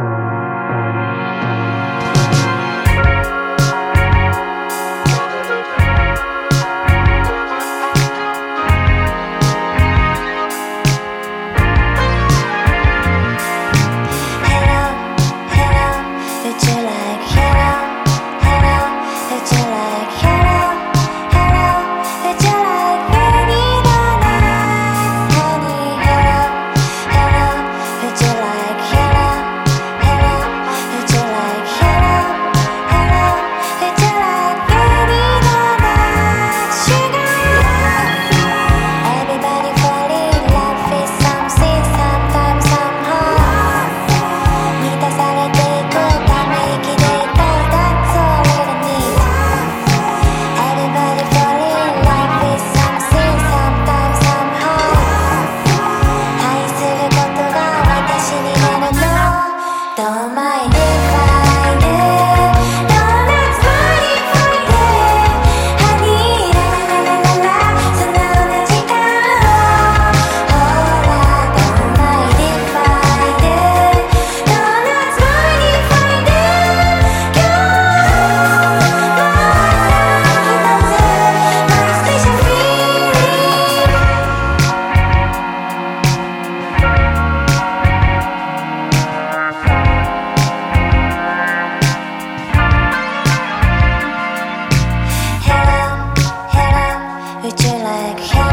Bye. treat you like hell.